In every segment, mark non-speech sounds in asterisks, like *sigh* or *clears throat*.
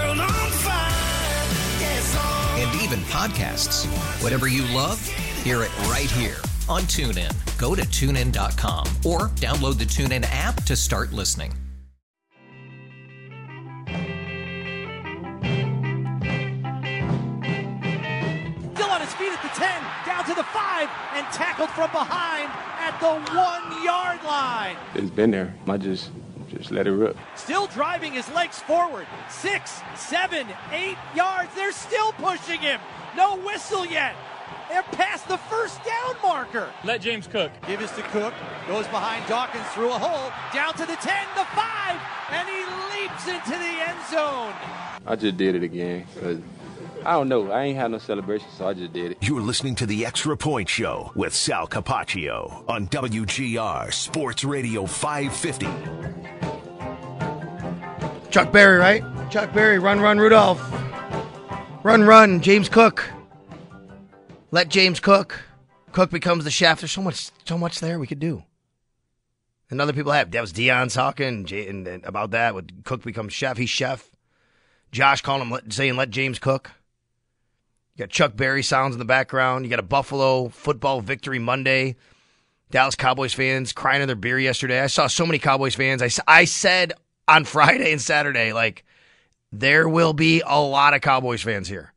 and even podcasts. Whatever you love, hear it right here on TuneIn. Go to tunein.com or download the TuneIn app to start listening. Still on his feet at the 10, down to the 5, and tackled from behind at the one yard line. It's been there. I just just let it rip. Still driving his legs forward. Six, seven, eight yards. They're still pushing him. No whistle yet. They're past the first down marker. Let James cook. Give us to Cook. Goes behind Dawkins through a hole. Down to the 10, the 5, and he leaps into the end zone. I just did it again. I don't know. I ain't had no celebration, so I just did it. You're listening to the Extra Point Show with Sal Capaccio on WGR Sports Radio 550. Chuck Berry, right? Chuck Berry, run, run, Rudolph. Run, run, James Cook. Let James cook. Cook becomes the chef. There's so much, so much there we could do. And other people have. That was Dion talking and, and about that. With Cook becomes chef. He's chef. Josh calling him, let- saying, "Let James cook." You got Chuck Berry sounds in the background. You got a Buffalo football victory Monday. Dallas Cowboys fans crying in their beer yesterday. I saw so many Cowboys fans. I, I said on Friday and Saturday, like, there will be a lot of Cowboys fans here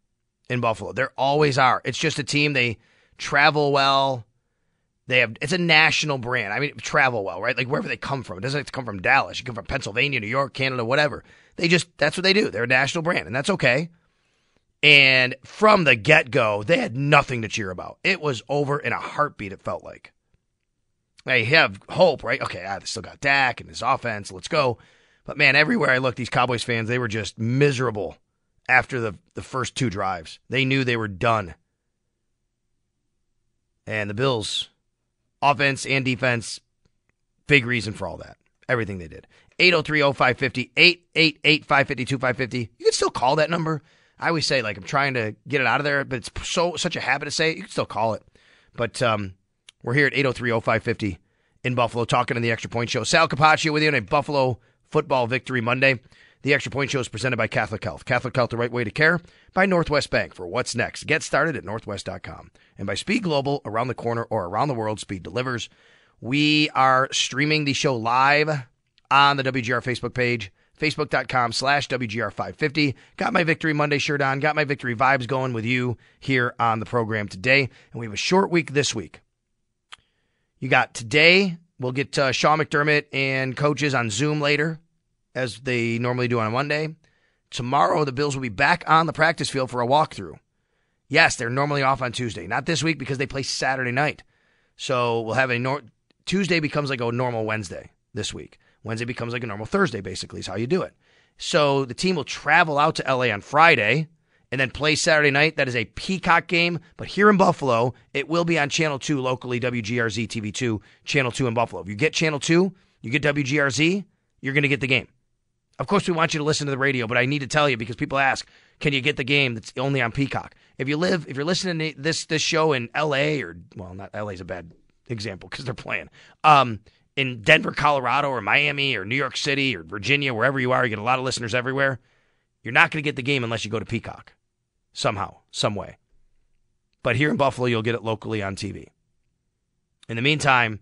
in Buffalo. There always are. It's just a team. They travel well. They have it's a national brand. I mean, travel well, right? Like wherever they come from. It doesn't have to come from Dallas. You come from Pennsylvania, New York, Canada, whatever. They just that's what they do. They're a national brand, and that's okay. And from the get go, they had nothing to cheer about. It was over in a heartbeat. It felt like. They have hope, right? Okay, ah, they still got Dak and his offense. Let's go. But man, everywhere I looked, these Cowboys fans, they were just miserable after the, the first two drives. They knew they were done. And the Bills, offense and defense, big reason for all that. Everything they did. 803 0550, 888 552 550. You can still call that number. I always say, like, I'm trying to get it out of there, but it's so such a habit to say. You can still call it. But um, we're here at 803 0550 in Buffalo talking in the Extra Point Show. Sal Capaccio with you on a Buffalo football victory Monday. The Extra Point Show is presented by Catholic Health. Catholic Health, the right way to care. By Northwest Bank for what's next. Get started at northwest.com. And by Speed Global, around the corner or around the world, Speed delivers. We are streaming the show live on the WGR Facebook page, facebook.com slash WGR550. Got my Victory Monday shirt on, got my Victory vibes going with you here on the program today. And we have a short week this week. You got today, we'll get uh, Sean McDermott and coaches on Zoom later, as they normally do on a Monday. Tomorrow, the Bills will be back on the practice field for a walkthrough. Yes, they're normally off on Tuesday. Not this week because they play Saturday night. So we'll have a nor- Tuesday becomes like a normal Wednesday this week. Wednesday becomes like a normal Thursday, basically, is how you do it. So the team will travel out to LA on Friday and then play Saturday night. That is a Peacock game. But here in Buffalo, it will be on Channel 2 locally, WGRZ TV2, Channel 2 in Buffalo. If you get Channel 2, you get WGRZ, you're going to get the game. Of course, we want you to listen to the radio, but I need to tell you because people ask, can you get the game that's only on Peacock? If you live, if you're listening to this this show in L.A. or well, not L.A. is a bad example because they're playing. Um, in Denver, Colorado, or Miami, or New York City, or Virginia, wherever you are, you get a lot of listeners everywhere. You're not going to get the game unless you go to Peacock, somehow, some way. But here in Buffalo, you'll get it locally on TV. In the meantime,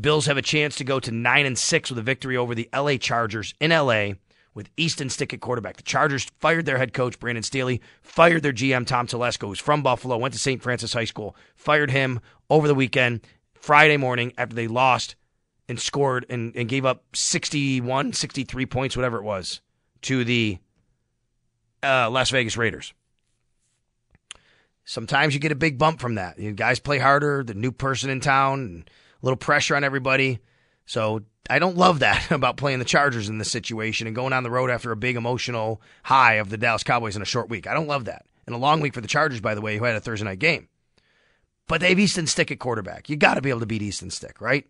Bills have a chance to go to nine and six with a victory over the LA Chargers in LA, with Easton Stick at quarterback. The Chargers fired their head coach, Brandon Staley, fired their GM, Tom Telesco, who's from Buffalo, went to St. Francis High School, fired him over the weekend, Friday morning after they lost and scored and, and gave up 61, 63 points, whatever it was, to the uh, Las Vegas Raiders. Sometimes you get a big bump from that. You guys play harder, the new person in town, a little pressure on everybody. So I don't love that *laughs* about playing the Chargers in this situation and going on the road after a big emotional high of the Dallas Cowboys in a short week. I don't love that. And a long week for the Chargers, by the way, who had a Thursday night game. But they have Easton Stick at quarterback. You got to be able to beat Easton Stick, right?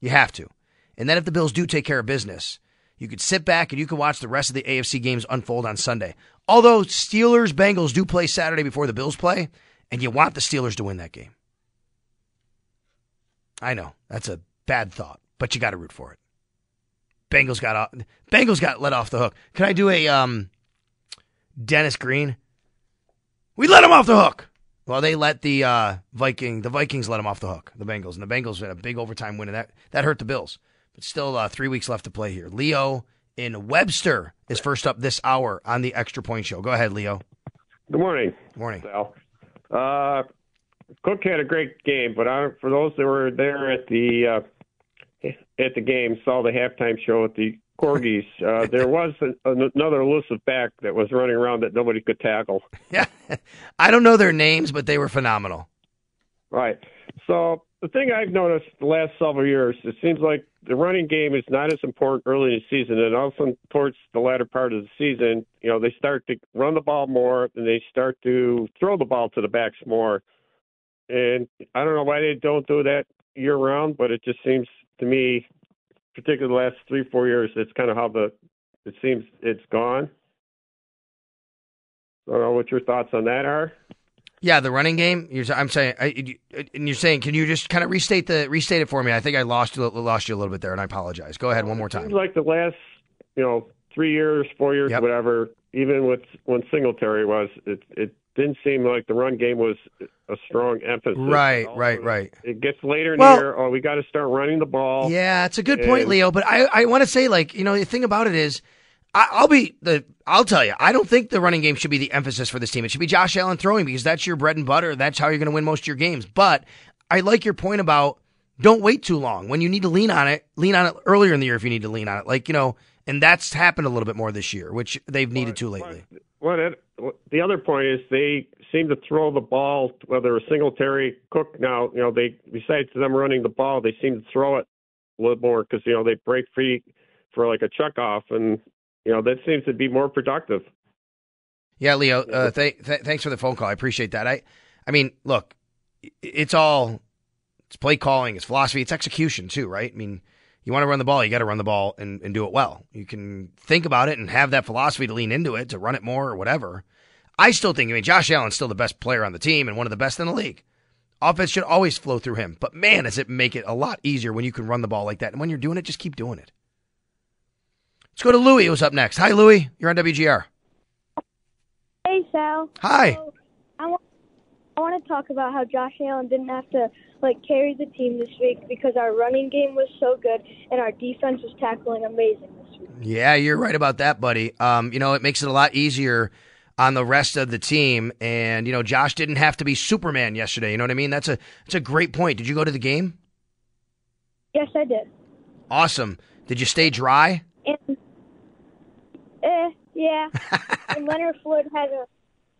You have to. And then if the Bills do take care of business, you could sit back and you can watch the rest of the AFC games unfold on Sunday. Although Steelers Bengals do play Saturday before the Bills play, and you want the Steelers to win that game. I know that's a bad thought, but you got to root for it. Bengals got off, Bengals got let off the hook. Can I do a um, Dennis Green? We let him off the hook. Well, they let the uh, Viking, the Vikings let him off the hook. The Bengals and the Bengals had a big overtime win, and that that hurt the Bills. But still, uh, three weeks left to play here. Leo in Webster is first up this hour on the Extra Point Show. Go ahead, Leo. Good morning. Good morning. Sal. Uh, Cook had a great game, but I, for those that were there at the uh, at the game, saw the halftime show at the Corgis. Uh, *laughs* there was an, another elusive back that was running around that nobody could tackle. Yeah, *laughs* I don't know their names, but they were phenomenal. Right. So the thing I've noticed the last several years, it seems like the running game is not as important early in the season, and also towards the latter part of the season, you know, they start to run the ball more, and they start to throw the ball to the backs more. And I don't know why they don't do that year round, but it just seems to me, particularly the last three, four years, it's kind of how the it seems it's gone. I don't know what your thoughts on that are. Yeah, the running game. You're, I'm saying, I, and you're saying, can you just kind of restate the restate it for me? I think I lost you, lost you a little bit there, and I apologize. Go ahead one more time. Seems like the last, you know, three years, four years, Yep. whatever. Even with when Singletary was, it it didn't seem like the run game was a strong emphasis. Right, right, right. It gets later in Well- the year. Oh, we got to start running the ball. Yeah, it's a good point, And- Leo. But I, I want to say, like, you know, the thing about it is, I, I'll be the, I'll tell you, I don't think the running game should be the emphasis for this team. It should be Josh Allen throwing because that's your bread and butter. That's how you're going to win most of your games. But I like your point about don't wait too long. When you need to lean on it, lean on it earlier in the year if you need to lean on it. Like you know, and that's happened a little bit more this year, which they've needed to lately. What it, the other point is they seem to throw the ball, whether a Singletary, Cook. Now, you know, they besides them running the ball, they seem to throw it a little more because you know they break free for like a chuck off, and you know that seems to be more productive. Yeah, Leo. Uh, th- th- thanks for the phone call. I appreciate that. I, I mean, look, it's all it's play calling, it's philosophy, it's execution too, right? I mean, you want to run the ball, you got to run the ball and, and do it well. You can think about it and have that philosophy to lean into it, to run it more or whatever. I still think, I mean, Josh Allen's still the best player on the team and one of the best in the league. Offense should always flow through him, but man, does it make it a lot easier when you can run the ball like that. And when you're doing it, just keep doing it. Let's go to Louie, who's up next. Hi, Louie. You're on WGR. Hey, Sal. Hi. So, I want I want to talk about how Josh Allen didn't have to like carry the team this week because our running game was so good and our defense was tackling amazing this week. Yeah, you're right about that, buddy. Um, you know, it makes it a lot easier on the rest of the team. And you know, Josh didn't have to be Superman yesterday. You know what I mean? That's a that's a great point. Did you go to the game? Yes, I did. Awesome. Did you stay dry? And eh, yeah. *laughs* and Leonard Floyd had a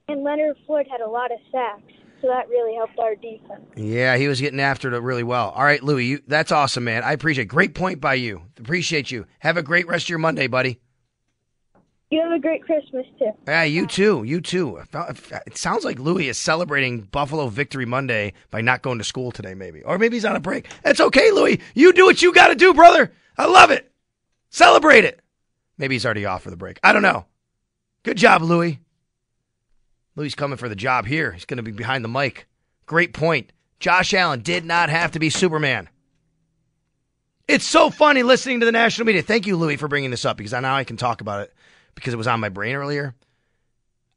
and Leonard Floyd had a lot of sacks, so that really helped our defense. Yeah, he was getting after it really well. All right, Louie, you, that's awesome, man. I appreciate. it. Great point by you. Appreciate you. Have a great rest of your Monday, buddy. You have a great Christmas too. Yeah, you too. You too. It sounds like Louis is celebrating Buffalo Victory Monday by not going to school today, maybe. Or maybe he's on a break. It's okay, Louis. You do what you got to do, brother. I love it. Celebrate it. Maybe he's already off for the break. I don't know. Good job, Louis. Louis coming for the job here. He's going to be behind the mic. Great point. Josh Allen did not have to be Superman. It's so funny listening to the national media. Thank you, Louis, for bringing this up because now I can talk about it because it was on my brain earlier.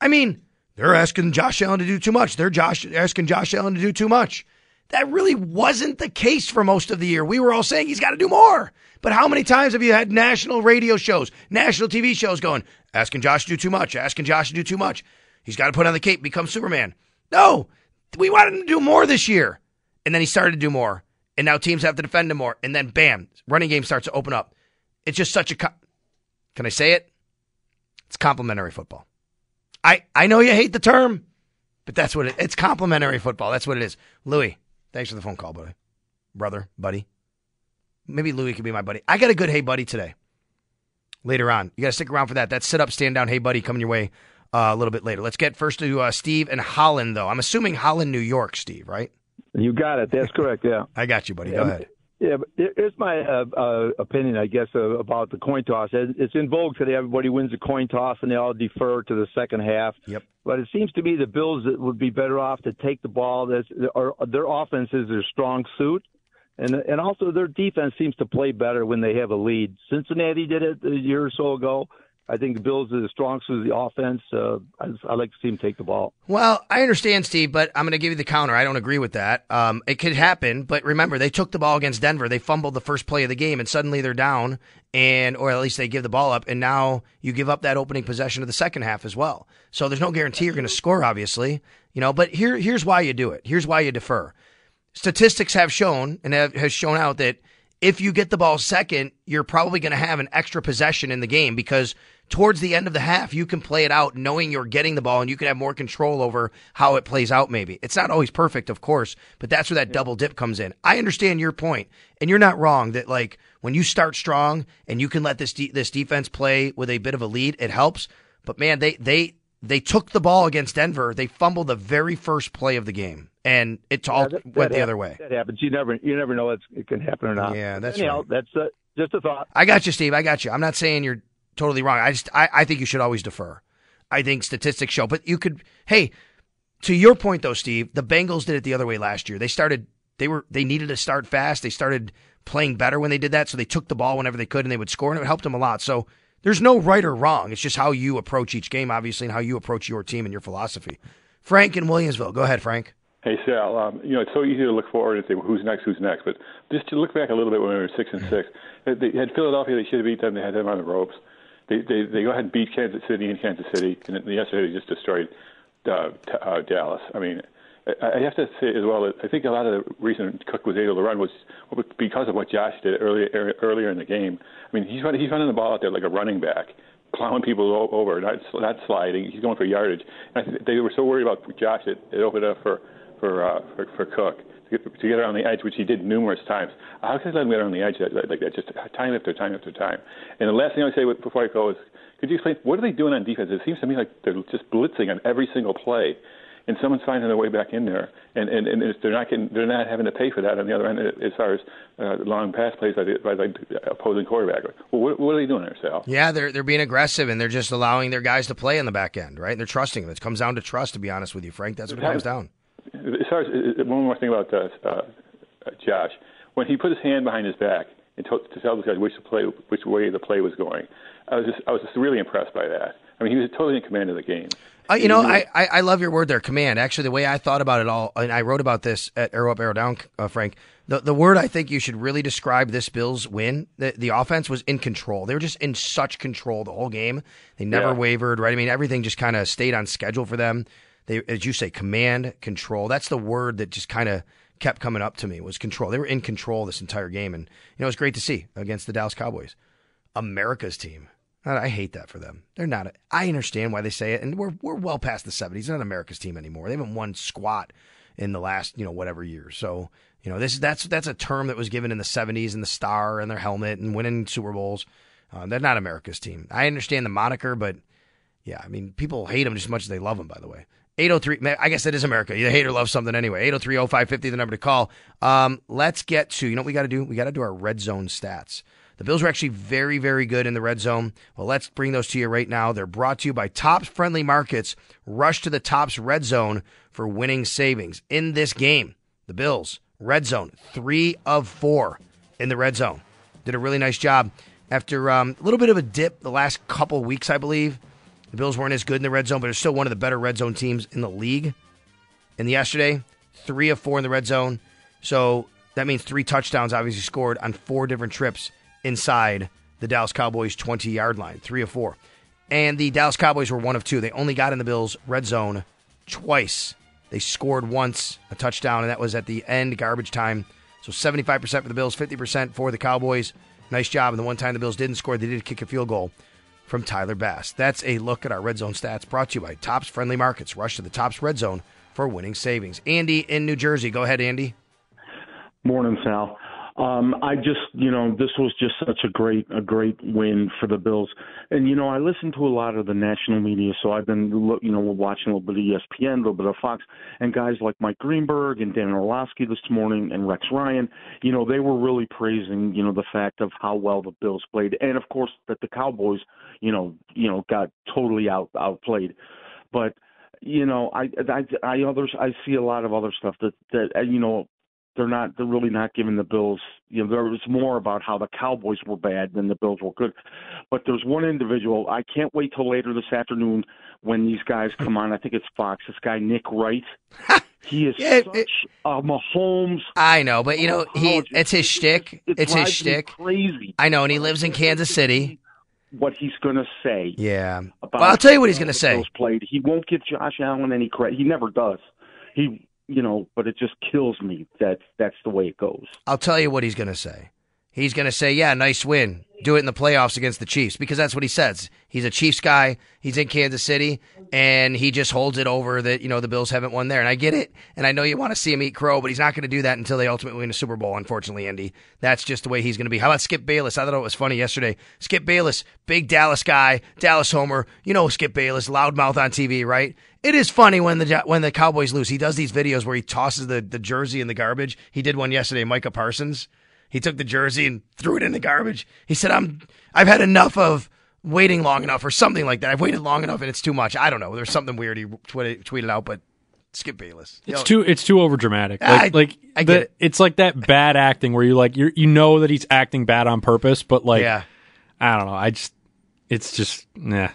I mean, they're asking Josh Allen to do too much. They're Josh asking Josh Allen to do too much. that really wasn't the case for most of the year. We were all saying he's got to do more. But how many times have you had national radio shows, national TV shows going, asking Josh to do too much, asking Josh to do too much? He's got to put on the cape, become Superman. No, we wanted him to do more this year. And then he started to do more. And now teams have to defend him more. And then bam, running game starts to open up. It's just such a. Co- Can I say it? It's complementary football. I, I know you hate the term, but that's what it, it's complementary football. That's what it is. Louis, thanks for the phone call, buddy. Brother, buddy. Maybe Louis could be my buddy. I got a good hey buddy today. Later on. You got to stick around for that. That sit up, stand down, hey buddy coming your way uh, a little bit later. Let's get first to uh, Steve and Holland, though. I'm assuming Holland, New York, Steve, right? You got it. That's correct. Yeah. *laughs* I got you, buddy. Yeah. Go ahead. Yeah, but here's my uh, uh, opinion, I guess, uh, about the coin toss. It's in vogue today. Everybody wins a coin toss, and they all defer to the second half. Yep. But it seems to me the Bills would be better off to take the ball. That's, or their offense is their strong suit, and and also their defense seems to play better when they have a lead. Cincinnati did it a year or so ago. I think the Bills are the strong suit of the offense. Uh, I, I like to see them take the ball. Well, I understand, Steve, but I'm going to give you the counter. I don't agree with that. Um, it could happen, but remember, they took the ball against Denver. They fumbled the first play of the game, and suddenly they're down, and or at least they give the ball up, and now you give up that opening possession of the second half as well. So there's no guarantee you're going to score, obviously, you know. But here, here's why you do it. Here's why you defer. Statistics have shown and have, has shown out that if you get the ball second, you're probably going to have an extra possession in the game because towards the end of the half, you can play it out knowing you're getting the ball and you can have more control over how it plays out, maybe. It's not always perfect, of course, but that's where that double dip comes in. I understand your point, and you're not wrong that, like, when you start strong and you can let this, de- this defense play with a bit of a lead, it helps. But man, they, they, they took the ball against Denver. They fumbled the very first play of the game, and it all Yeah, that- went that the other way. That happens. You never you never know it can happen or not. Yeah, that's Anyhow, right. that's uh, just a thought. I got you, Steve. I got you. I'm not saying you're totally wrong. I just I, I think you should always defer. I think statistics show, but you could. Hey, to your point though, Steve, the Bengals did it the other way last year. They started. They were. They needed to start fast. They started playing better when they did that. So they took the ball whenever they could, and they would score, and it helped them a lot. So there's no right or wrong. It's just how you approach each game, obviously, and how you approach your team and your philosophy. Frank in Williamsville. Go ahead, Frank. Hey Sal, um, you know it's so easy to look forward and say well, who's next, who's next, but just to look back a little bit when we were six and six, they had Philadelphia. They should have beat them. They had them on the ropes. They they they go ahead and beat Kansas City in Kansas City, and yesterday they just destroyed uh, t- uh, Dallas. I mean, I I have to say as well I think a lot of the reason Cook was able to run was because of what Josh did earlier earlier in the game. I mean, he's running, he's running the ball out there like a running back, plowing people over, not not sliding. He's going for yardage. And I think they were so worried about Josh that it opened up for for uh, for, for Cook to get, to get around the edge, which he did numerous times. How can I let him get around the edge like that, just time after time after time? And the last thing I would say with- before I go is, could you explain what are they doing on defense? It seems to me like they're just blitzing on every single play and someone's finding their way back in there, and and, and they're not getting, they're not having to pay for that on the other end as far as uh, long pass plays by the, by the opposing quarterback. Well, what, what are they doing there, Sal? Yeah, they're they're being aggressive and they're just allowing their guys to play in the back end, right? And they're trusting them. It comes down to trust, to be honest with you, Frank. That's what it comes down. As far as uh, one more thing about uh, uh, Josh, when he put his hand behind his back and to, to tell the guys which the play, which way the play was going, I was just I was just really impressed by that. I mean, he was totally in command of the game. Uh, you know, I, I I love your word there, command. Actually, the way I thought about it all, and I wrote about this at Arrow Up, Arrow Down, uh, Frank. The the word I think you should really describe this Bills win, the, the offense was in control. They were just in such control the whole game. They never Yeah. wavered, right? I mean, everything just kind of stayed on schedule for them. They, as you say, command, control. That's the word that just kind of kept coming up to me was control. They were in control this entire game, and you know it was great to see against the Dallas Cowboys, America's team. I hate that for them. They're not. A, I understand why they say it, and we're we're well past the seventies. Not America's team anymore. They haven't won squat in the last you know whatever years. So you know this that's that's a term that was given in the seventies and the star and their helmet and winning Super Bowls. Uh, they're not America's team. I understand the moniker, but yeah, I mean people hate them just as much as they love them. By the way. 803, I guess that is America. You hate or love something anyway. 803 0550, the number to call. Um, let's get to, you know what we got to do? We got to do our red zone stats. The Bills were actually very, very good in the red zone. Well, let's bring those to you right now. They're brought to you by Tops Friendly Markets. Rush to the Tops red zone for winning savings. In this game, the Bills, red zone, three of four in the red zone. Did a really nice job. After um, a little bit of a dip the last couple weeks, I believe, the Bills weren't as good in the red zone, but they're still one of the better red zone teams in the league. And yesterday, three of four in the red zone. So that means three touchdowns obviously scored on four different trips inside the Dallas Cowboys 20 yard line, three of four. And the Dallas Cowboys were one of two. They only got in the Bills' red zone twice. They scored once, a touchdown, and that was at the end, garbage time. So 75% for the Bills, 50% for the Cowboys. Nice job. And the one time the Bills didn't score, they did kick a field goal from Tyler Bass. That's a look at our red zone stats brought to you by Tops Friendly Markets. Rush to the Tops Red Zone for winning savings. Andy in New Jersey. Go ahead, Andy. Morning, Sal. Um, I just, you know, this was just such a great, a great win for the Bills. And you know, I listen to a lot of the national media, so I've been, you know, watching a little bit of ESPN, a little bit of Fox, and guys like Mike Greenberg and Dan Orlovsky this morning and Rex Ryan. You know, they were really praising, you know, the fact of how well the Bills played, and of course that the Cowboys, you know, you know, got totally out outplayed. But you know, I, I, I others, I see a lot of other stuff that that you know they're not they're really not giving the Bills you know there was more about how the Cowboys were bad than the Bills were good. But there's one individual I can't wait till later this afternoon when these guys come on. I think it's Fox. This guy Nick Wright. *laughs* He is Yeah, such it- a Mahomes. I know, but you know, oh, he it's his shtick. It It's his shtick. Crazy I know, and he lives in Kansas City. what he's going to say. Yeah. About Well, I'll tell you what he's going to say. Played. He won't give Josh Allen any credit. He never does. He, you know, but it just kills me that that's the way it goes. I'll tell you what he's going to say. He's going to say, "Yeah, nice win. Do it in the playoffs against the Chiefs," because that's what he says. He's a Chiefs guy. He's in Kansas City, and he just holds it over that you know the Bills haven't won there. And I get it, and I know you want to see him eat crow, but he's not going to do that until they ultimately win a Super Bowl. Unfortunately, Andy, that's just the way he's going to be. How about Skip Bayless? I thought it was funny yesterday. Skip Bayless, big Dallas guy, Dallas homer. You know Skip Bayless, loudmouth on TV, right? It is funny when the when the Cowboys lose. He does these videos where he tosses the, the jersey in the garbage. He did one yesterday, Micah Parsons. He took the jersey and threw it in the garbage. He said, "I'm I've had enough of waiting long enough or something like that. I've waited long enough and it's too much. I don't know. There's something weird he tweeted, tweeted out, but Skip Bayless. It's Yo, too it's too overdramatic. Like I- like I the- it. it's like that bad acting where you like you you know that he's acting bad on purpose, but like Yeah. I don't know. I just it's just nah.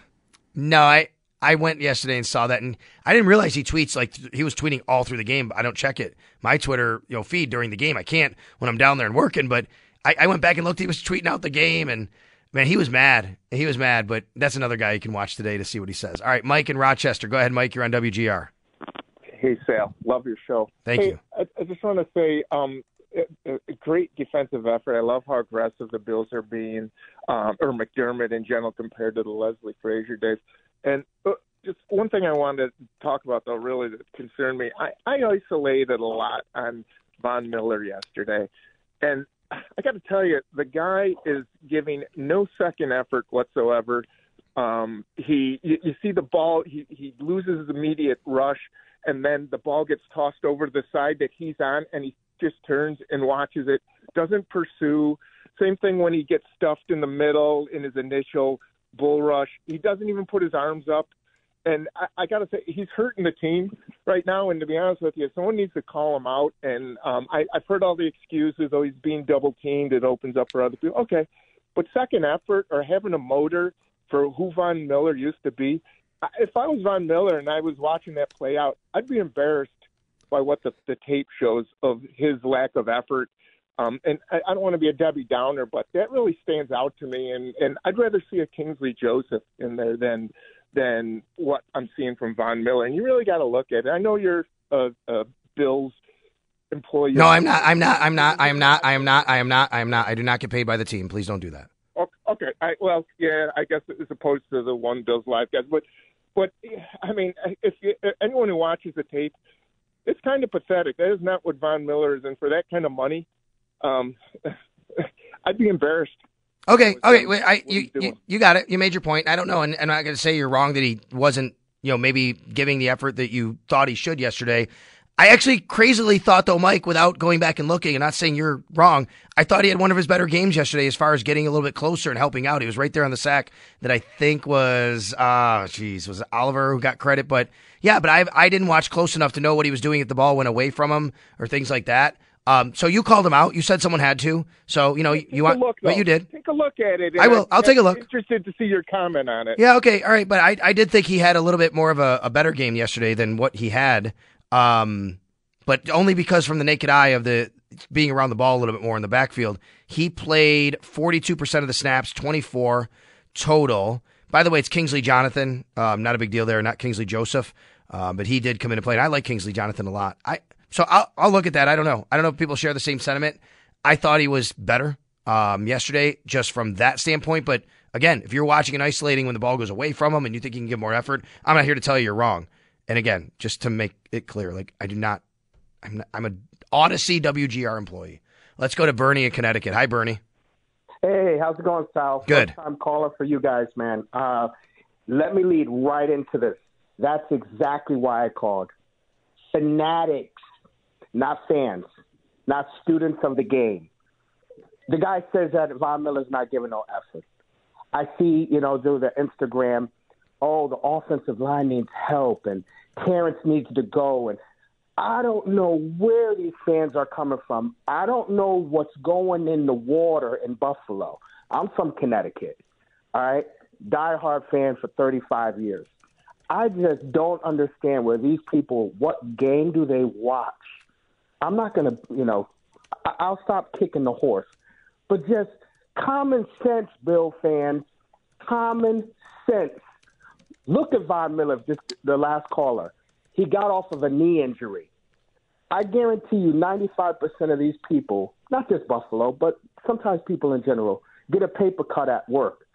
No, I I went yesterday and saw that, and I didn't realize he tweets like th- he was tweeting all through the game. But I don't check it my Twitter you know feed during the game. I can't when I'm down there and working. But I, I went back and looked. He was tweeting out the game, and man, he was mad. He was mad. But that's another guy you can watch today to see what he says. All right, Mike in Rochester. Go ahead, Mike. You're on WGR. Hey, Sal. Love your show. Thank Hey, you. I, I just want to say, um, great defensive effort. I love how aggressive the Bills are being, um, or McDermott in general compared to the Leslie Frazier days. And uh, just one thing I wanted to talk about, though, really that concerned me. I, I isolated a lot on Von Miller yesterday, and I got to tell you, the guy is giving no second effort whatsoever. Um, he, you, you see the ball, he, he loses his immediate rush, and then the ball gets tossed over the side that he's on, and he just turns and watches it, doesn't pursue. Same thing when he gets stuffed in the middle in his initial bull rush. He doesn't even put his arms up. And I, I got to say, he's hurting the team right now. And to be honest with you, someone needs to call him out. And um, I, I've heard all the excuses. Oh, he's being double teamed. It opens up for other people. Okay, but second effort or having a motor for who Von Miller used to be. If I was Von Miller and I was watching that play out, I'd be embarrassed by what the, the tape shows of his lack of effort. Um, and I, I don't want to be a Debbie Downer, but that really stands out to me. And, and I'd rather see a Kingsley Joseph in there than than what I'm seeing from Von Miller. And you really got to look at it. I know you're a, a Bills employee. No, I'm not. I'm not. I'm not. I am not. I am not. I am not. I am not. I do not get paid by the team. Please don't do that. Okay, I, well, yeah, I guess as opposed to the one Bills live guys, but but I mean, if you, anyone who watches the tape, it's kind of pathetic. That is not what Von Miller is, and for that kind of money, um, *laughs* I'd be embarrassed. Okay, okay, wait, I you, you you got it. You made your point. I don't know, and, and I'm not going to say you're wrong that he wasn't, you know, maybe giving the effort that you thought he should yesterday. I actually crazily thought though, Mike, without going back and looking, and not saying you're wrong, I thought he had one of his better games yesterday as far as getting a little bit closer and helping out. He was right there on the sack that I think was, ah, jeez, was it Oliver who got credit, but yeah, but I I didn't watch close enough to know what he was doing if the ball went away from him or things like that. Um, so you called him out. You said someone had to. So you know you Take want look, what though. you did. Take a look at it. I will. I'll take a look. Interested to see your comment on it. Yeah, okay, all right, but I I did think he had a little bit more of a, a better game yesterday than what he had. Um, but only because from the naked eye of the being around the ball a little bit more in the backfield. He played 42% of the snaps, 24 total. By the way, it's Kingsley Jonathan. Um, not a big deal there, not Kingsley Joseph, uh, but he did come in and play. And I like Kingsley Jonathan a lot. I so I'll, I'll look at that. I don't know. I don't know if people share the same sentiment. I thought he was better um, yesterday, just from that standpoint. But again, if you're watching and isolating when the ball goes away from him and you think you can give more effort, I'm not here to tell you you're wrong. And again, just to make it clear, like I do not. I'm not, I'm a Audacy WGR employee. Let's go to Bernie in Connecticut. Hi, Bernie. Hey, how's it going, Sal? Good. First time caller for you guys, man. Uh, let me lead right into this. That's exactly why I called. Fanatics, not fans, not students of the game. The guy says that Von Miller's not giving no effort. I see, you know, through the Instagram, oh, the offensive line needs help and Terrence needs to go. And I don't know where these fans are coming from. I don't know what's going in the water in Buffalo. I'm from Connecticut, all right? Diehard fan for 35 years. I just don't understand where these people, what game do they watch? I'm not going to, you know, I'll stop kicking the horse, but just common sense, Bill fans, common sense. Look at Von Miller, just the last caller. He got off of a knee injury. I guarantee you 95% of these people, not just Buffalo, but sometimes people in general, get a paper cut at work.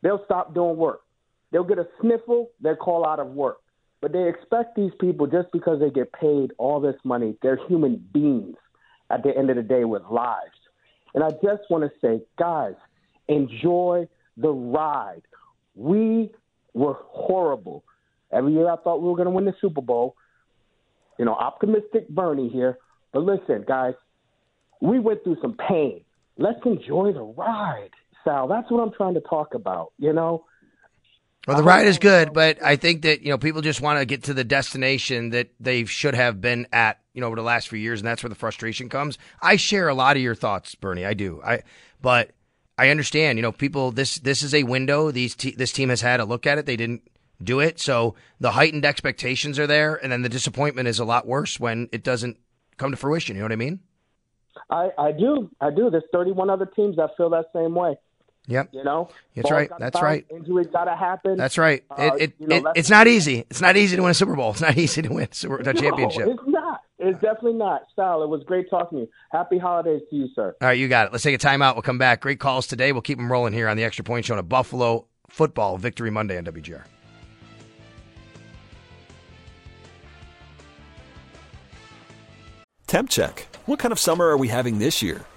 They'll stop doing work. They'll get a sniffle, they'll call out of work. But they expect these people, just because they get paid all this money, they're human beings at the end of the day with lives. And I just want to say, guys, enjoy the ride. We were horrible. Every year I thought we were going to win the Super Bowl. You know, optimistic Bernie here. But listen, guys, we went through some pain. Let's enjoy the ride, Sal. That's what I'm trying to talk about, you know? Well, the ride is good, but I think that you know people just want to get to the destination that they should have been at, you know, over the last few years, and that's where the frustration comes. I share a lot of your thoughts, Bernie. I do. I, but I understand. You know, people. This this is a window. These te- this team has had a look at it. They didn't do it, so the heightened expectations are there, and then the disappointment is a lot worse when it doesn't come to fruition. You know what I mean? I, I do. I do. There's 31 other teams that feel that same way. Yep. You know, That's right. That's bounce, right. Injuries got to happen. That's right. Uh, It, it, you know, it- it's not easy. It's not easy to win a Super Bowl. It's not *laughs* easy to win a Super, a championship. No, it's not. It's definitely not. Sal, it was great talking to you. Happy holidays to you, sir. All right, you got it. Let's take a timeout. We'll come back. Great calls today. We'll keep them rolling here on the Extra Point Show on a Buffalo Football Victory Monday on WGR. Temp check. What kind of summer are we having this year?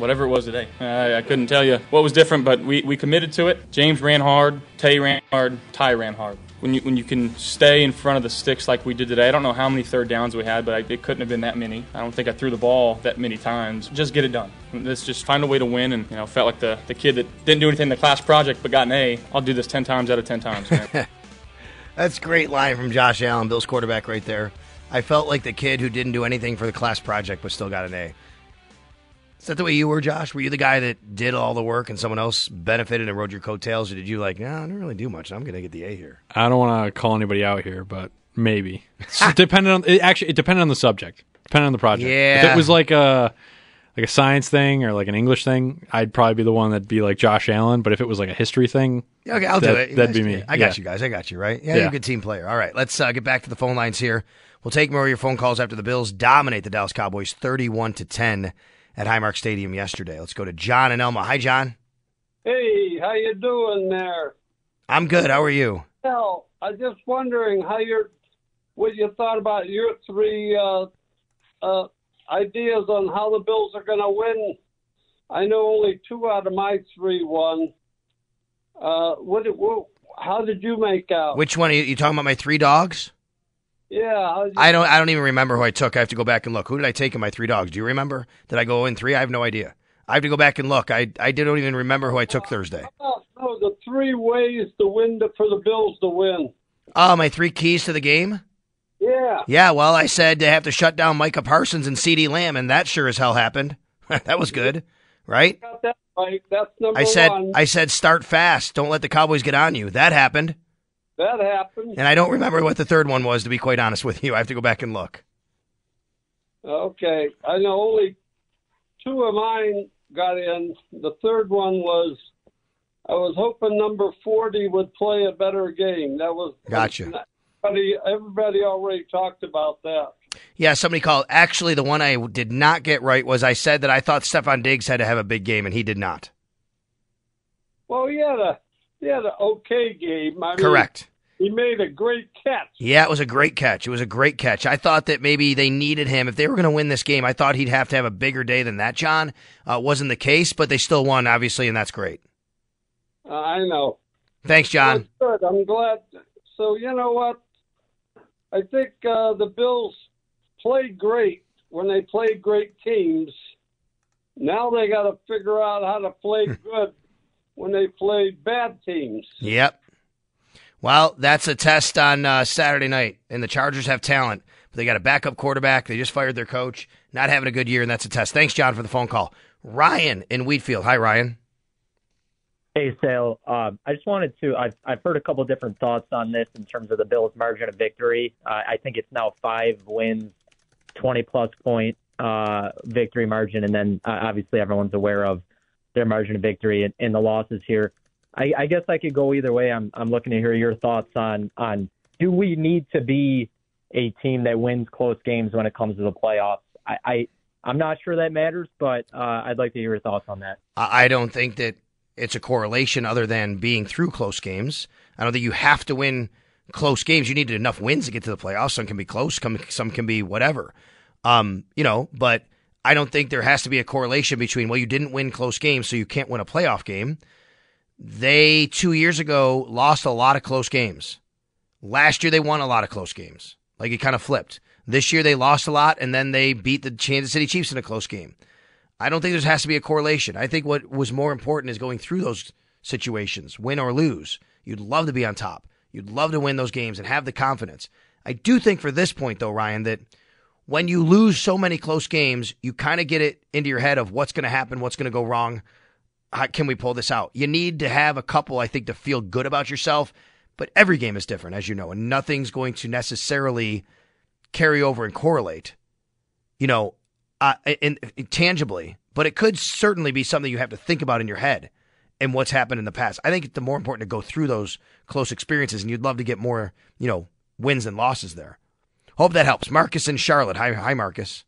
whatever it was today. I, I couldn't tell you what was different, but we, we committed to it. James ran hard, Tay ran hard, Ty ran hard. When you when you can stay in front of the sticks like we did today, I don't know how many third downs we had, but I, it couldn't have been that many. I don't think I threw the ball that many times. Just get it done. Let's just find a way to win. And you know, felt like the, the kid that didn't do anything in the class project but got an A. I'll do this ten times out of ten times. *laughs* That's great line from Josh Allen, Bills quarterback, right there. I felt like the kid who didn't do anything for the class project but still got an A. Is that the way you were, Josh? Were you the guy that did all the work and someone else benefited and rode your coattails, or did you like, no, I didn't really do much. I'm going to get the A here. I don't want to call anybody out here, but maybe. It's *laughs* depending on it actually it depended on the subject. Depending on the project. Yeah. If it was like a like a science thing or like an English thing, I'd probably be the one that'd be like Josh Allen. But if it was like a history thing, Yeah, okay, I'll that, do it. That'd be me. I got Yeah. you guys. I got you, right? Yeah, Yeah. you're a good team player. All right, let's uh, get back to the phone lines here. We'll take more of your phone calls after the Bills dominate the Dallas Cowboys 31 to 10 at Highmark Stadium yesterday. Let's go to John and Elma. Hi, John. Hey, how you doing there? I'm good. How are you? Well, I'm just wondering how you're, what you thought about your three uh, uh, ideas on how the Bills are going to win. I know only two out of my three won. Uh, what, what? How did you make out? Which one are you, you talking about? My three dogs? Yeah. did you- I don't. I don't even remember who I took. I have to go back and look. Who did I take in my three dogs? Do you remember? Did I go in three? I have no idea. I have to go back and look. I I don't even remember who I took uh, Thursday. Oh, no, the three ways to win the, for the Bills to win. Oh, my three keys to the game. Yeah. Yeah, well, I said they have to shut down Micah Parsons and CeeDee Lamb, and that sure as hell happened. *laughs* that was good, right? That right. That's number I said one. I said start fast. Don't let the Cowboys get on you. That happened, that happened. and I don't remember what the third one was. To be quite honest with you, I have to go back and look. Okay, I know only two of mine got in. The third one was I was hoping number forty would play a better game. That was Gotcha. Everybody, everybody already talked about that. Yeah, somebody called. Actually, the one I did not get right was I said that I thought Stefon Diggs had to have a big game, and he did not. Well, he had a he had an okay game. I mean, Correct. He made a great catch. Yeah, it was a great catch. It was a great catch. I thought that maybe they needed him. If they were going to win this game, I thought he'd have to have a bigger day than that, John. Uh, wasn't the case, but they still won, obviously, and that's great. Uh, I know. Thanks, John. Good. I'm glad. So you know what? I think uh, the Bills played great when they played great teams. Now they got to figure out how to play good when they played bad teams. Yep. Well, that's a test on uh, Saturday night, and the Chargers have talent. But they got a backup quarterback. They just fired their coach. Not having a good year, and that's a test. Thanks, John, for the phone call. Ryan in Wheatfield. Hi, Ryan. Hey, Sal. Um, I just wanted to. I've I've heard a couple different thoughts on this in terms of the Bills' margin of victory. Uh, I think it's now five wins, twenty plus point uh, victory margin, and then uh, obviously everyone's aware of their margin of victory and, the losses here. I, I guess I could go either way. I'm I'm looking to hear your thoughts on on do we need to be a team that wins close games when it comes to the playoffs? I, I I'm not sure that matters, but uh, I'd like to hear your thoughts on that. I don't think that it's a correlation other than being through close games. I don't think you have to win close games. You need enough wins to get to the playoffs. Some can be close, some, some can be whatever. Um, you know, but I don't think there has to be a correlation between, well, you didn't win close games, so you can't win a playoff game. They, two years ago, lost a lot of close games. Last year, they won a lot of close games. Like it kind of flipped. This year, they lost a lot, and then they beat the Kansas City Chiefs in a close game. I don't think there has to be a correlation. I think what was more important is going through those situations, win or lose. You'd love to be on top. You'd love to win those games and have the confidence. I do think for this point, though, Ryan, that when you lose so many close games, you kind of get it into your head of what's going to happen, what's going to go wrong. How can we pull this out? You need to have a couple, I think, to feel good about yourself. But every game is different, as you know, and nothing's going to necessarily carry over and correlate. You know, uh, in, in- tangibly, but it could certainly be something you have to think about in your head and what's happened in the past. I think it's the more important to go through those close experiences, and you'd love to get more, you know, wins and losses there. Hope that helps. Marcus in Charlotte. Hi, hi, Marcus.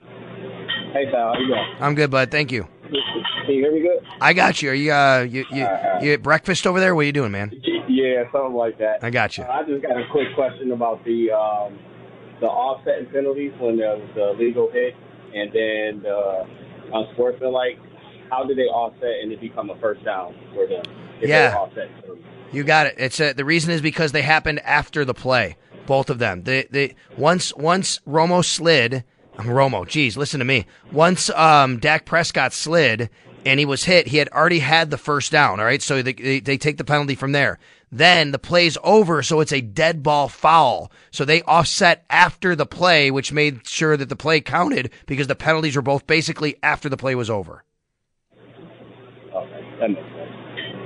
Hey, pal, how you doing? I'm good, bud. Thank you. Can you hear me good? I got you. Are you, uh, you, you, you at breakfast over there? What are you doing, man? Yeah, something like that. I got you. Uh, I just got a quick question about the um, the offsetting penalties when there was the legal hit and then uh, unsportsmanlike, how do they offset and it become a first down for them? If Yeah. You got it. It's a, the reason is because they happened after the play. Both of them. They they once once Romo slid. I'm *laughs* Romo. Geez, listen to me. Once um, Dak Prescott slid and he was hit, he had already had the first down. All right, so they, they they take the penalty from there. Then the play's over, so it's a dead ball foul. So they offset after the play, which made sure that the play counted because the penalties were both basically after the play was over. Okay.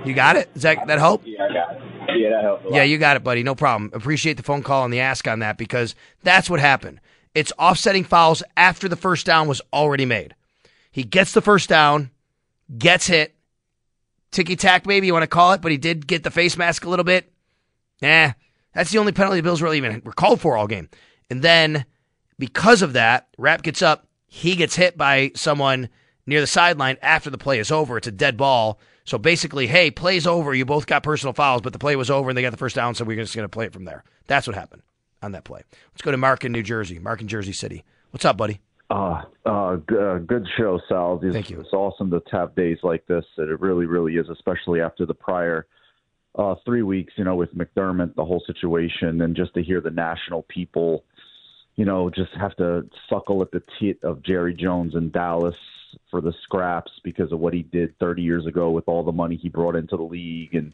You got it? Does that that help? Yeah, I got it. Yeah, that helps. A lot. Yeah, you got it, buddy. No problem. Appreciate the phone call and the ask on that because that's what happened. It's offsetting fouls after the first down was already made. He gets the first down, gets hit, ticky tack, maybe you want to call it, but he did get the face mask a little bit. Nah, that's the only penalty the Bills really even were called for all game. And then because of that, Rapp gets up, he gets hit by someone near the sideline after the play is over. It's a dead ball. So basically, hey, play's over. You both got personal fouls, but the play was over and they got the first down, so we're just going to play it from there. That's what happened on that play. Let's go to Mark in New Jersey. Mark in Jersey City. What's up, buddy? Uh, uh, g- uh, good show, Sal. It's, Thank you. It's awesome to have days like this. It really, really is, especially after the prior uh, three weeks, you know, with McDermott, the whole situation, and just to hear the national people, you know, just have to suckle at the teat of Jerry Jones in Dallas for the scraps because of what he did 30 years ago with all the money he brought into the league and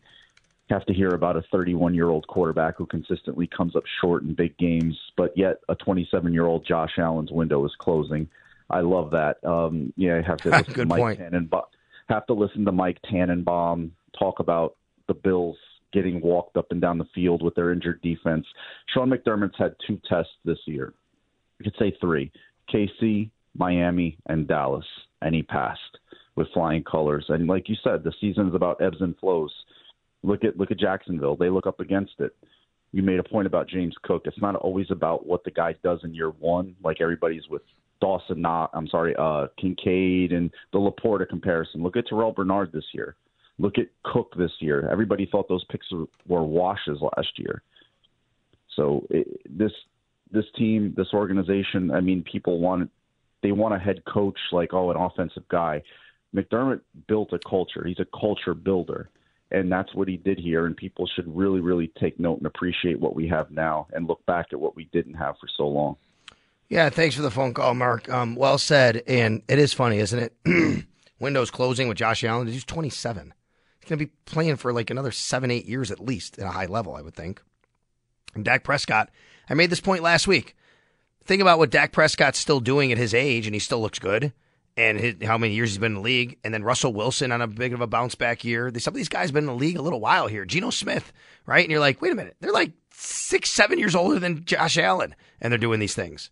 have to hear about a 31 year old quarterback who consistently comes up short in big games, but yet a 27 year old Josh Allen's window is closing. I love that. Um, yeah, I have to *laughs* listen to Mike point. Tannenbaum. Have to listen to Mike Tannenbaum talk about the Bills getting walked up and down the field with their injured defense. Sean McDermott's had two tests this year. You could say three: KC, Miami, and Dallas, and he passed with flying colors. And like you said, the season's about ebbs and flows. Look at look at Jacksonville; they look up against it. You made a point about James Cook. It's not always about what the guy does in year one, like everybody's with Dawson. Not, I'm sorry, uh, Kincaid and the Laporta comparison. Look at Terrel Bernard this year. Look at Cook this year. Everybody thought those picks were, were washes last year. So it, this this team, this organization, I mean, people want they want a head coach like oh, an offensive guy. McDermott built a culture. He's a culture builder, and that's what he did here. And people should really, really take note and appreciate what we have now, and look back at what we didn't have for so long. Yeah, thanks for the phone call, Mark. Um, well said. And it is funny, isn't it? *clears throat* Windows closing with Josh Allen. He's 27. He's going to be playing for like another seven, eight years at least at a high level, I would think. And Dak Prescott, I made this point last week. Think about what Dak Prescott's still doing at his age, and he still looks good. And his, how many years he's been in the league. And then Russell Wilson on a big of a bounce back year. Some of these guys have been in the league a little while here. Geno Smith, right? And you're like, wait a minute. They're like six, seven years older than Josh Allen, and they're doing these things.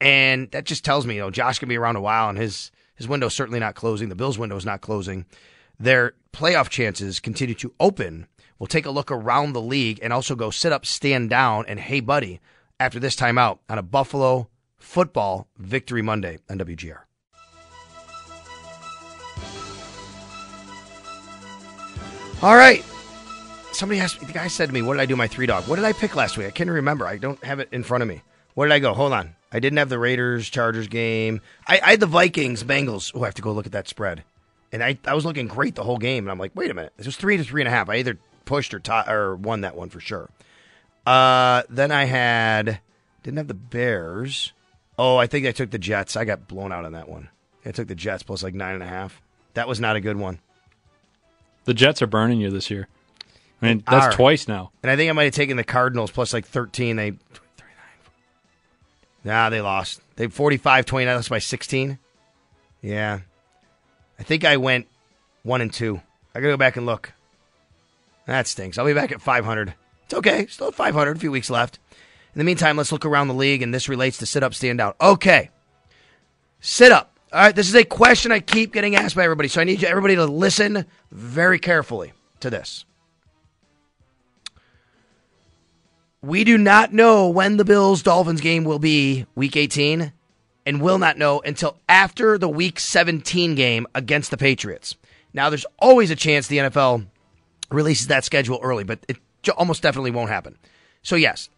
And that just tells me, you know, Josh can be around a while, and his his window's certainly not closing. The Bills' window is not closing. Their playoff chances continue to open. We'll take a look around the league and also go sit up, stand down, and hey, buddy, after this timeout on a Buffalo football victory Monday on WGR. All right. Somebody asked me, the guy said to me, What did I do my three dog? What did I pick last week? I can't remember. I don't have it in front of me. Where did I go? Hold on. I didn't have the Raiders Chargers game. I, I had the Vikings Bengals. Oh, I have to go look at that spread. And I, I was looking great the whole game. And I'm like, wait a minute. This was three to three and a half. I either pushed or, t- or won that one for sure. Uh, then I had, didn't have the Bears. Oh, I think I took the Jets. I got blown out on that one. I took the Jets plus like nine and a half. That was not a good one. The Jets are burning you this year. I mean, that's twice now. And I think I might have taken the Cardinals plus like 13. They, 39. nah, they lost. They 45 29, lost by 16. Yeah. I think I went one and two. I gotta go back and look. That stinks. I'll be back at 500. It's okay. Still at 500. A few weeks left. In the meantime, let's look around the league, and this relates to sit up, stand out. Okay. Sit up. All right. This is a question I keep getting asked by everybody, so I need everybody to listen very carefully to this. We do not know when the Bills Dolphins game will be week 18 and will not know until after the week 17 game against the Patriots. Now, there's always a chance the NFL releases that schedule early, but it almost definitely won't happen. So, yes,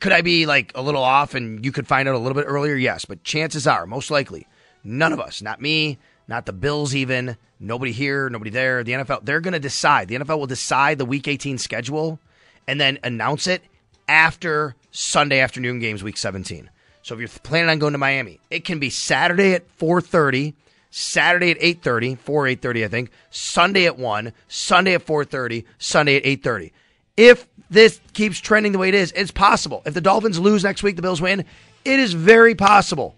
could I be like a little off and you could find out a little bit earlier? Yes, but chances are, most likely, None of us, not me, not the Bills, even nobody here, nobody there. The NFL, they're going to decide. The NFL will decide the Week 18 schedule and then announce it after Sunday afternoon games, Week 17. So if you're planning on going to Miami, it can be Saturday at 4:30, Saturday at 8:30, 4 8:30, I think, Sunday at 1, Sunday at 4:30, Sunday at 8:30. If this keeps trending the way it is, it's possible. If the Dolphins lose next week, the Bills win, it is very possible.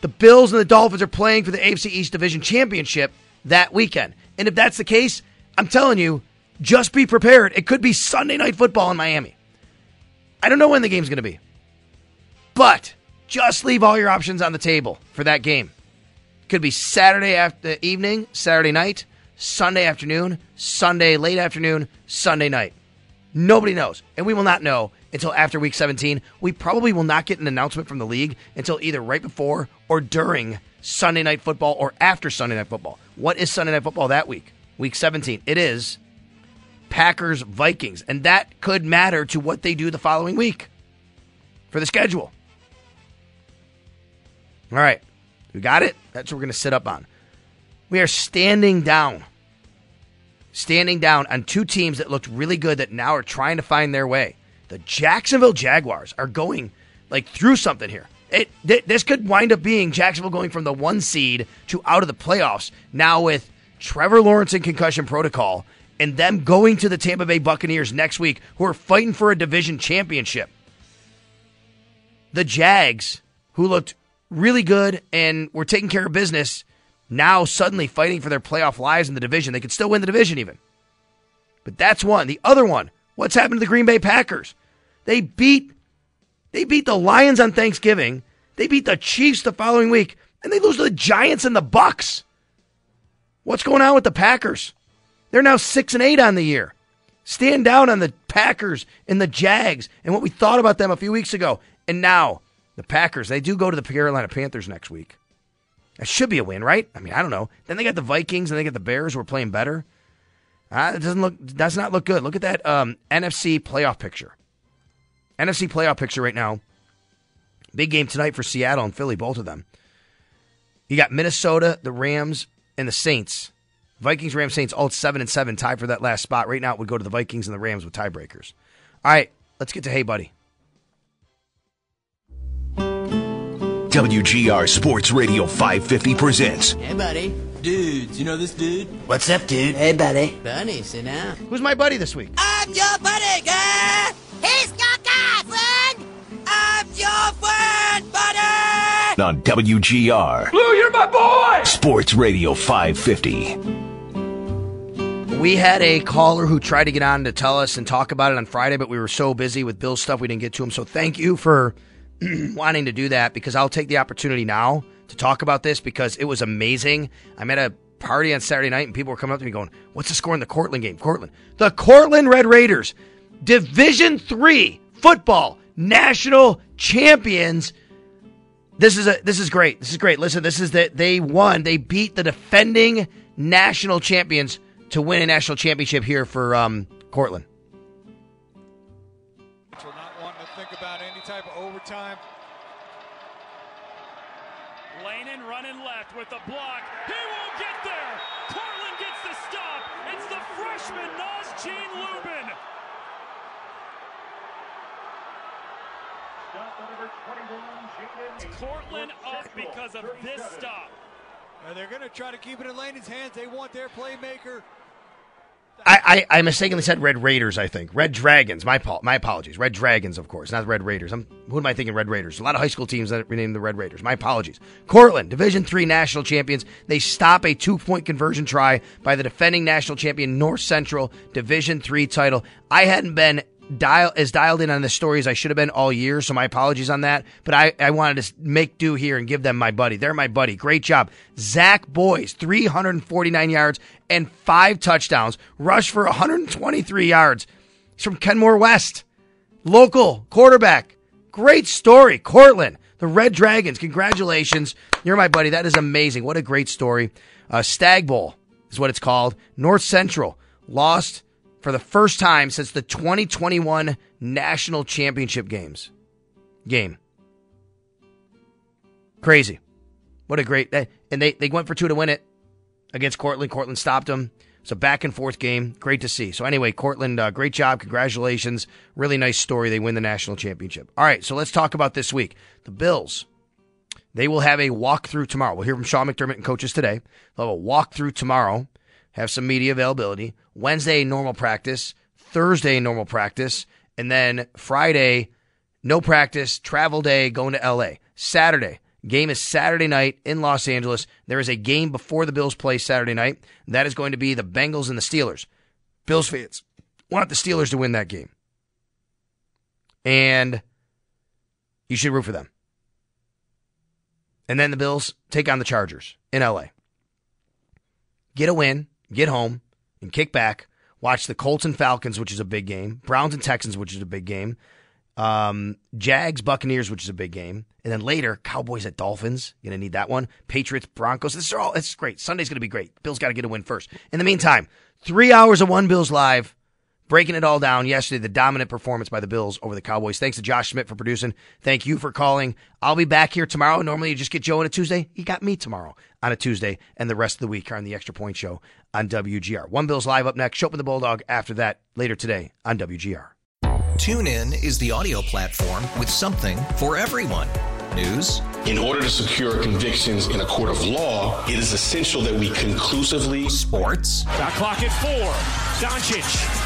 The Bills and the Dolphins are playing for the AFC East Division Championship that weekend. And if that's the case, I'm telling you, just be prepared. It could be Sunday night football in Miami. I don't know when the game's going to be. But just leave all your options on the table for that game. Could be Saturday after evening, Saturday night, Sunday afternoon, Sunday late afternoon, Sunday night. Nobody knows. And we will not know until after week 17. We probably will not get an announcement from the league until either right before or during Sunday night football or after Sunday night football. What is Sunday night football that week? Week 17. It is Packers Vikings. And that could matter to what they do the following week for the schedule. All right. We got it? That's what we're going to sit up on. We are standing down. Standing down on two teams that looked really good that now are trying to find their way. The Jacksonville Jaguars are going like through something here. It th- this could wind up being Jacksonville going from the one seed to out of the playoffs now with Trevor Lawrence in concussion protocol and them going to the Tampa Bay Buccaneers next week who are fighting for a division championship. The Jags, who looked really good and were taking care of business, now suddenly fighting for their playoff lives in the division. They could still win the division even. But that's one. The other one, what's happened to the Green Bay Packers? They beat they beat the Lions on Thanksgiving. They beat the Chiefs the following week, and they lose to the Giants and the Bucks. What's going on with the Packers? They're now 6 and 8 on the year. Stand down on the Packers and the Jags and what we thought about them a few weeks ago. And now the Packers, they do go to the Carolina Panthers next week. That should be a win, right? I mean, I don't know. Then they got the Vikings and they got the Bears who are playing better. Uh, it doesn't look does not look good. Look at that um, NFC playoff picture. NFC playoff picture right now. Big game tonight for Seattle and Philly, both of them. You got Minnesota, the Rams, and the Saints. Vikings, Rams, Saints, all seven and seven, tied for that last spot. Right now, it would go to the Vikings and the Rams with tiebreakers. All right, let's get to Hey Buddy. WGR Sports Radio 550 presents Hey, buddy. Dudes, you know this dude? What's up, dude? Hey, buddy. Buddy, sit down. Who's my buddy this week? I'm your buddy, guy. He's your guy, friend. I'm your friend, buddy. on WGR Blue, you're my boy. Sports Radio 550. We had a caller who tried to get on to tell us and talk about it on Friday, but we were so busy with Bill's stuff we didn't get to him. So thank you for *clears throat* wanting to do that because I'll take the opportunity now to talk about this because it was amazing. I'm at a party on Saturday night and people were coming up to me going, "What's the score in the Cortland game?" Cortland, the Cortland Red Raiders, Division Three football national champions. This is a this is great. This is great. Listen, this is that they won. They beat the defending national champions to win a national championship here for um, Cortland. Type of. Lehnen running left with the block. He won't get there. Cortland gets the stop. It's the freshman Nas Gene Lubin. Cortland up because of this stop. Uh, they're going to try to keep it in Lehnen's hands. They want their playmaker. I, I, I mistakenly said Red Raiders. I think Red Dragons. My my apologies. Red Dragons, of course, not Red Raiders. I'm who am I thinking? Red Raiders. A lot of high school teams that renamed the Red Raiders. My apologies. Cortland, Division Three national champions. They stop a two point conversion try by the defending national champion North Central Division Three title. I hadn't been dial as dialed in on the story as I should have been all year, so my apologies on that. But I, I wanted to make do here and give them my buddy. They're my buddy. Great job. Zac Boyes, 349 yards and five touchdowns, Rush for 123 yards. He's from Kenmore West. Local quarterback. Great story. Cortland, the Red Dragons. Congratulations. You're my buddy. That is amazing. What a great story. Uh, Stagg Bowl is what it's called. North Central lost for the first time since the 2021 National Championship games. Game. Crazy. What a great and they they went for two to win it against Cortland. Cortland stopped them. It's a back and forth game. Great to see. So anyway, Cortland, uh, great job. Congratulations. Really nice story. They win the national championship. All right, so let's talk about this week. The Bills. They will have a walkthrough tomorrow. We'll hear from Sean McDermott and coaches today. They'll have a walkthrough tomorrow. Have some media availability. Wednesday, normal practice. Thursday, normal practice. And then Friday, no practice, travel day, going to LA. Saturday, Game is Saturday night in Los Angeles. There is a game before the Bills play Saturday night. That is going to be the Bengals and the Steelers. Bills fans want the Steelers to win that game. And you should root for them. And then the Bills take on the Chargers in LA. Get a win, get home, and kick back. Watch the Colts and Falcons, which is a big game. Browns and Texans, which is a big game. Um, Jags, Buccaneers, which is a big game. And then later, Cowboys at Dolphins. You're to need that one. Patriots, Broncos. This is all, it's great. Sunday's to be great. Bills got to get a win first. In the meantime, three hours of One Bills Live, breaking it all down yesterday. The dominant performance by the Bills over the Cowboys. Thanks to Josh Schmidt for producing. Thank you for calling. I'll be back here tomorrow. Normally, you just get Joe on a Tuesday. He got me tomorrow on a Tuesday and the rest of the week are on the Extra Point Show on WGR. One Bills Live up next. Schopp and the Bulldog after that later today on WGR. TuneIn is the audio platform with something for everyone. News. In order to secure convictions in a court of law, it is essential that we conclusively. Sports. Shot clock at four. Doncic.